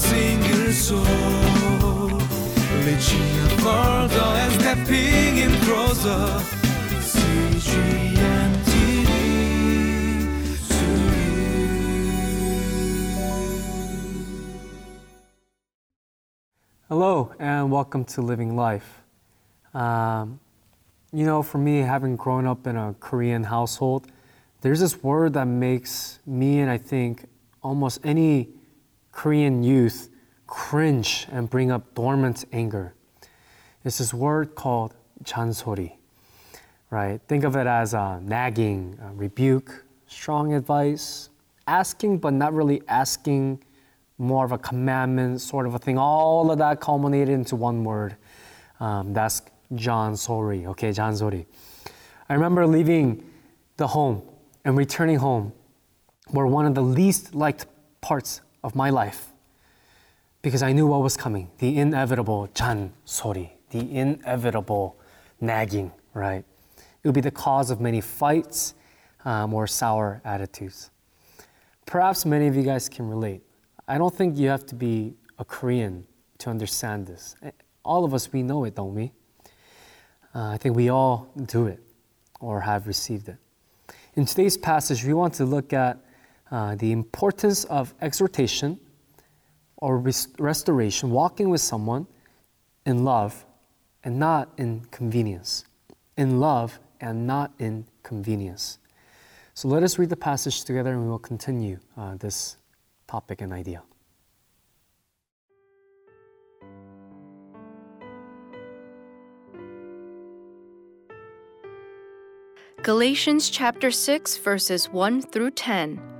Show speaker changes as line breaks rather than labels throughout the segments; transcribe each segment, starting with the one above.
single soul, further and stepping in closer.
Hello, and welcome to Living Life. Um, you know, for me, having grown up in a Korean household, there's this word that makes me and I think almost any Korean youth cringe and bring up dormant anger. It's this word called jansori, right? Think of it as a nagging, a rebuke, strong advice, asking but not really asking more of a commandment sort of a thing. All of that culminated into one word. Um, that's jansori. Okay, jansori. I remember leaving the home and returning home were one of the least liked parts of my life because I knew what was coming the inevitable Jan Sori, the inevitable nagging, right? It would be the cause of many fights um, or sour attitudes. Perhaps many of you guys can relate. I don't think you have to be a Korean to understand this. All of us, we know it, don't we? Uh, I think we all do it or have received it. In today's passage, we want to look at uh, the importance of exhortation or res- restoration, walking with someone in love and not in convenience. In love and not in convenience. So let us read the passage together and we will continue uh, this topic and idea.
Galatians chapter 6, verses 1 through 10.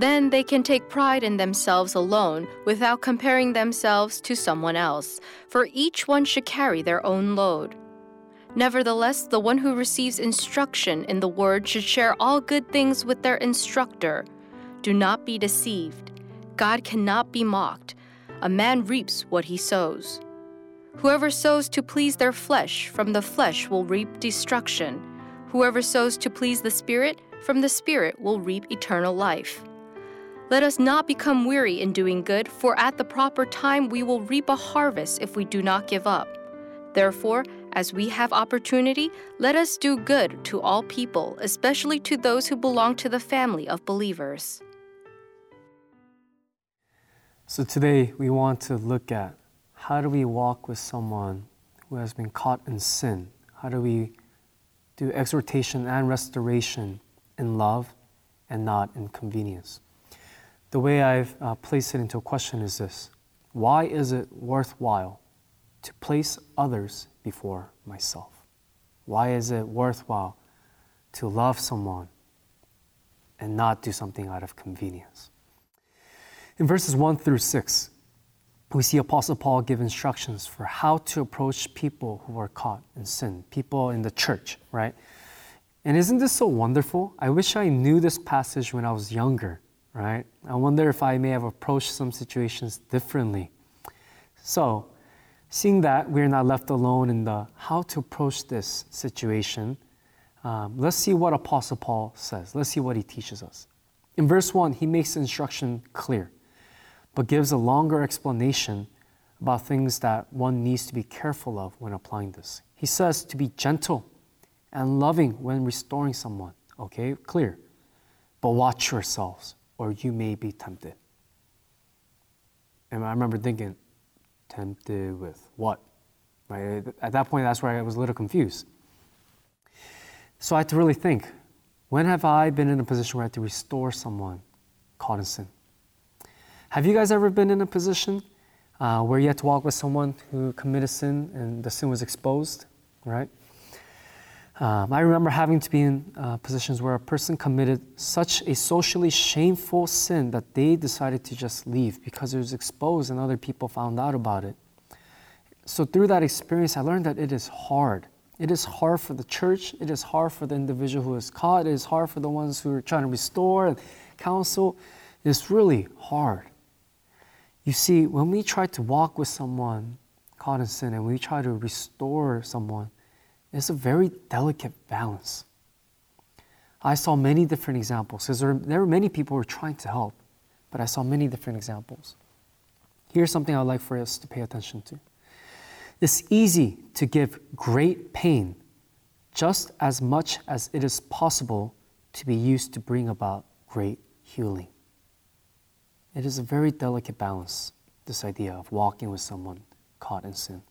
Then they can take pride in themselves alone without comparing themselves to someone else, for each one should carry their own load. Nevertheless, the one who receives instruction in the word should share all good things with their instructor. Do not be deceived. God cannot be mocked. A man reaps what he sows. Whoever sows to please their flesh, from the flesh will reap destruction. Whoever sows to please the Spirit, from the Spirit will reap eternal life. Let us not become weary in doing good, for at the proper time we will reap a harvest if we do not give up. Therefore, as we have opportunity, let us do good to all people, especially to those who belong to the family of believers.
So today we want to look at how do we walk with someone who has been caught in sin? How do we do exhortation and restoration in love and not in convenience? The way I've uh, placed it into a question is this Why is it worthwhile to place others before myself? Why is it worthwhile to love someone and not do something out of convenience? In verses 1 through 6, we see Apostle Paul give instructions for how to approach people who are caught in sin, people in the church, right? And isn't this so wonderful? I wish I knew this passage when I was younger, right? I wonder if I may have approached some situations differently. So, seeing that we're not left alone in the how to approach this situation, um, let's see what Apostle Paul says. Let's see what he teaches us. In verse 1, he makes instruction clear but gives a longer explanation about things that one needs to be careful of when applying this. He says to be gentle and loving when restoring someone. Okay, clear. But watch yourselves, or you may be tempted. And I remember thinking, tempted with what? Right? At that point, that's where I was a little confused. So I had to really think when have I been in a position where I had to restore someone caught in sin? Have you guys ever been in a position uh, where you had to walk with someone who committed sin and the sin was exposed, right? Um, I remember having to be in uh, positions where a person committed such a socially shameful sin that they decided to just leave because it was exposed and other people found out about it. So, through that experience, I learned that it is hard. It is hard for the church. It is hard for the individual who is caught. It is hard for the ones who are trying to restore and counsel. It's really hard. You see, when we try to walk with someone caught in sin and we try to restore someone, it's a very delicate balance. I saw many different examples because there, there were many people who were trying to help, but I saw many different examples. Here's something I'd like for us to pay attention to. It's easy to give great pain just as much as it is possible to be used to bring about great healing. It is a very delicate balance, this idea of walking with someone caught in sin.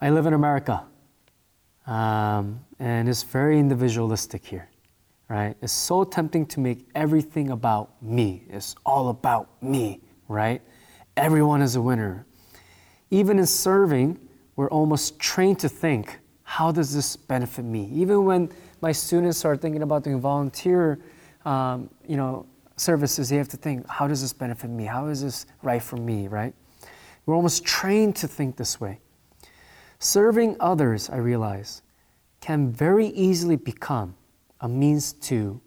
I live in America, um, and it's very individualistic here, right? It's so tempting to make everything about me. It's all about me, right? Everyone is a winner. Even in serving, we're almost trained to think, how does this benefit me? Even when my students are thinking about doing volunteer, um, you know, services, they have to think, how does this benefit me? How is this right for me, right? We're almost trained to think this way. Serving others, I realize, can very easily become a means to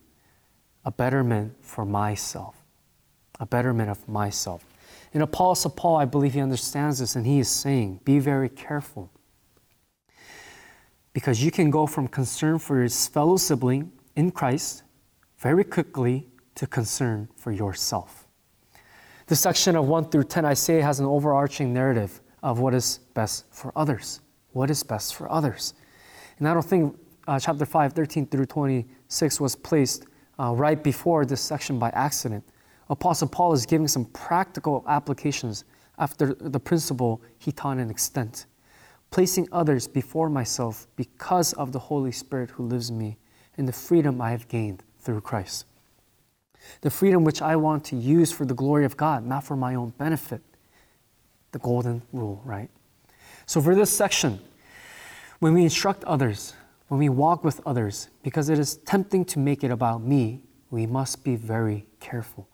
a betterment for myself, a betterment of myself. In Apostle Paul, I believe he understands this, and he is saying, Be very careful. Because you can go from concern for your fellow sibling in Christ very quickly to concern for yourself. The section of 1 through 10, I say, has an overarching narrative of what is best for others. What is best for others? And I don't think uh, chapter 5, 13 through 26 was placed uh, right before this section by accident. Apostle Paul is giving some practical applications after the principle he taught in extent, placing others before myself because of the Holy Spirit who lives in me and the freedom I have gained through Christ. The freedom which I want to use for the glory of God, not for my own benefit. The golden rule, right? So, for this section, when we instruct others, when we walk with others, because it is tempting to make it about me, we must be very careful.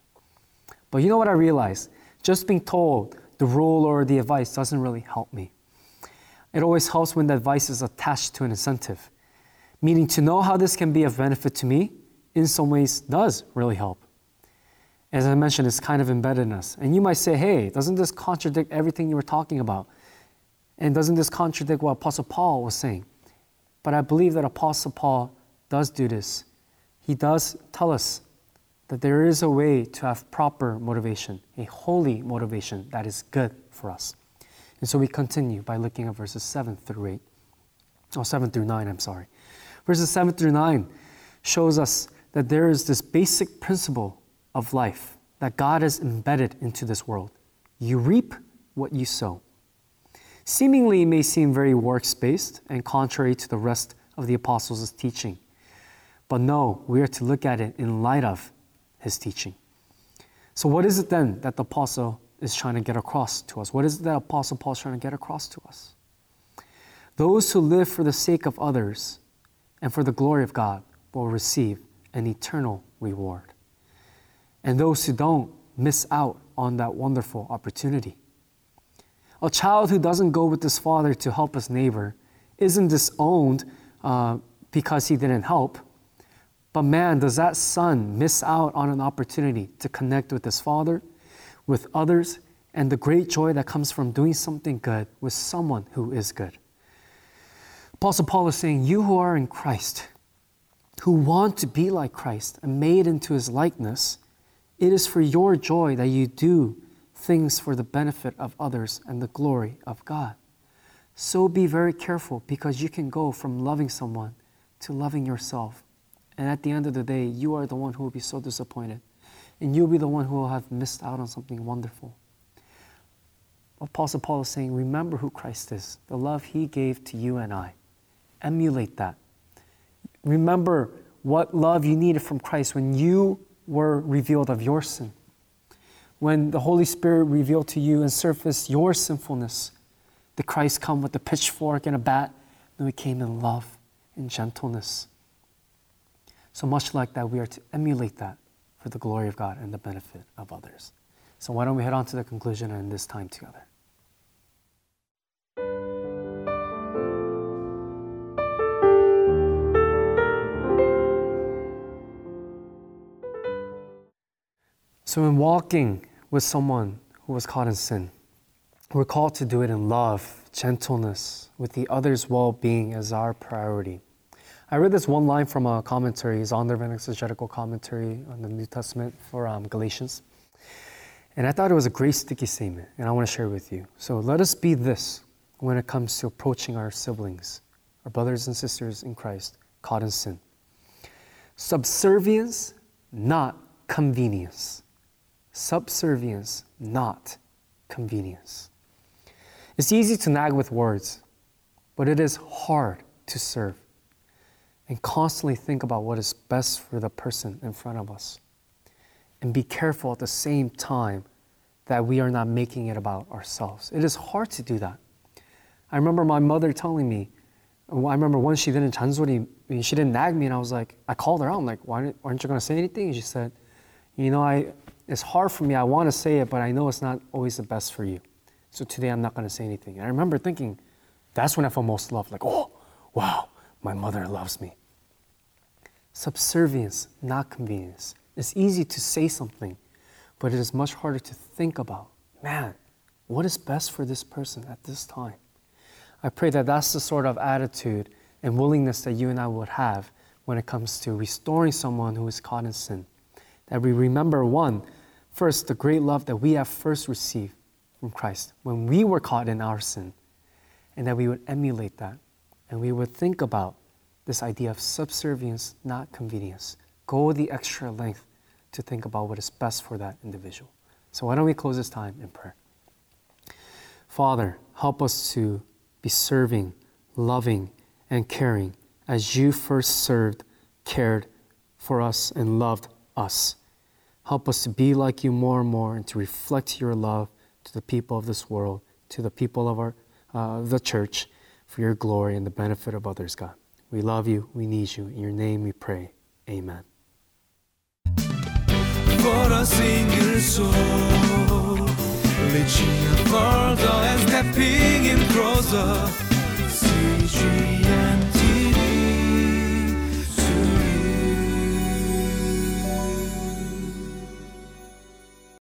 But you know what I realized? Just being told the rule or the advice doesn't really help me. It always helps when the advice is attached to an incentive. Meaning to know how this can be of benefit to me, in some ways, does really help. As I mentioned, it's kind of embedded in us. And you might say, hey, doesn't this contradict everything you were talking about? And doesn't this contradict what Apostle Paul was saying? But I believe that Apostle Paul does do this. He does tell us that there is a way to have proper motivation, a holy motivation that is good for us. And so we continue by looking at verses 7 through 8. Oh, 7 through 9, I'm sorry. Verses 7 through 9 shows us that there is this basic principle of life that God has embedded into this world. You reap what you sow. Seemingly, it may seem very works based and contrary to the rest of the apostles' teaching. But no, we are to look at it in light of his teaching. So, what is it then that the apostle is trying to get across to us? What is it that Apostle Paul is trying to get across to us? Those who live for the sake of others and for the glory of God will receive an eternal reward. And those who don't miss out on that wonderful opportunity. A child who doesn't go with his father to help his neighbor isn't disowned uh, because he didn't help, but man, does that son miss out on an opportunity to connect with his father, with others, and the great joy that comes from doing something good with someone who is good. Apostle Paul is saying, You who are in Christ, who want to be like Christ and made into his likeness, it is for your joy that you do things for the benefit of others and the glory of God. So be very careful because you can go from loving someone to loving yourself and at the end of the day, you are the one who will be so disappointed. And you'll be the one who will have missed out on something wonderful. Apostle Paul is saying, remember who Christ is, the love he gave to you and I. Emulate that. Remember what love you needed from Christ when you were revealed of your sin. When the Holy Spirit revealed to you and surfaced your sinfulness, did Christ come with a pitchfork and a bat? No, he came in love and gentleness so much like that, we are to emulate that for the glory of God and the benefit of others. So, why don't we head on to the conclusion and this time together? So, in walking with someone who was caught in sin, we're called to do it in love, gentleness, with the other's well being as our priority. I read this one line from a commentary, Zondervan exegetical commentary on the New Testament for um, Galatians. And I thought it was a great sticky statement, and I want to share it with you. So let us be this when it comes to approaching our siblings, our brothers and sisters in Christ caught in sin subservience, not convenience Subservience, not convenience. It's easy to nag with words, but it is hard to serve and constantly think about what is best for the person in front of us. And be careful at the same time that we are not making it about ourselves. It is hard to do that. I remember my mother telling me, I remember once she didn't 잔소리, she didn't nag me, and I was like, I called her out. I'm like, Why aren't you going to say anything? And she said, You know, I, it's hard for me. I want to say it, but I know it's not always the best for you. So today I'm not going to say anything. And I remember thinking, that's when I felt most loved. Like, oh, wow, my mother loves me. Subservience, not convenience. It's easy to say something, but it is much harder to think about. Man, what is best for this person at this time? I pray that that's the sort of attitude and willingness that you and I would have when it comes to restoring someone who is caught in sin. That we remember one, first, the great love that we have first received from Christ when we were caught in our sin, and that we would emulate that and we would think about this idea of subservience, not convenience. Go the extra length to think about what is best for that individual. So, why don't we close this time in prayer? Father, help us to be serving, loving, and caring as you first served, cared for us, and loved us. Help us to be like you more and more and to reflect your love to the people of this world, to the people of our, uh, the church, for your glory and the benefit of others, God. We love you. We need you. In your name we pray. Amen.
For a single soul, reaching further and stepping in closer.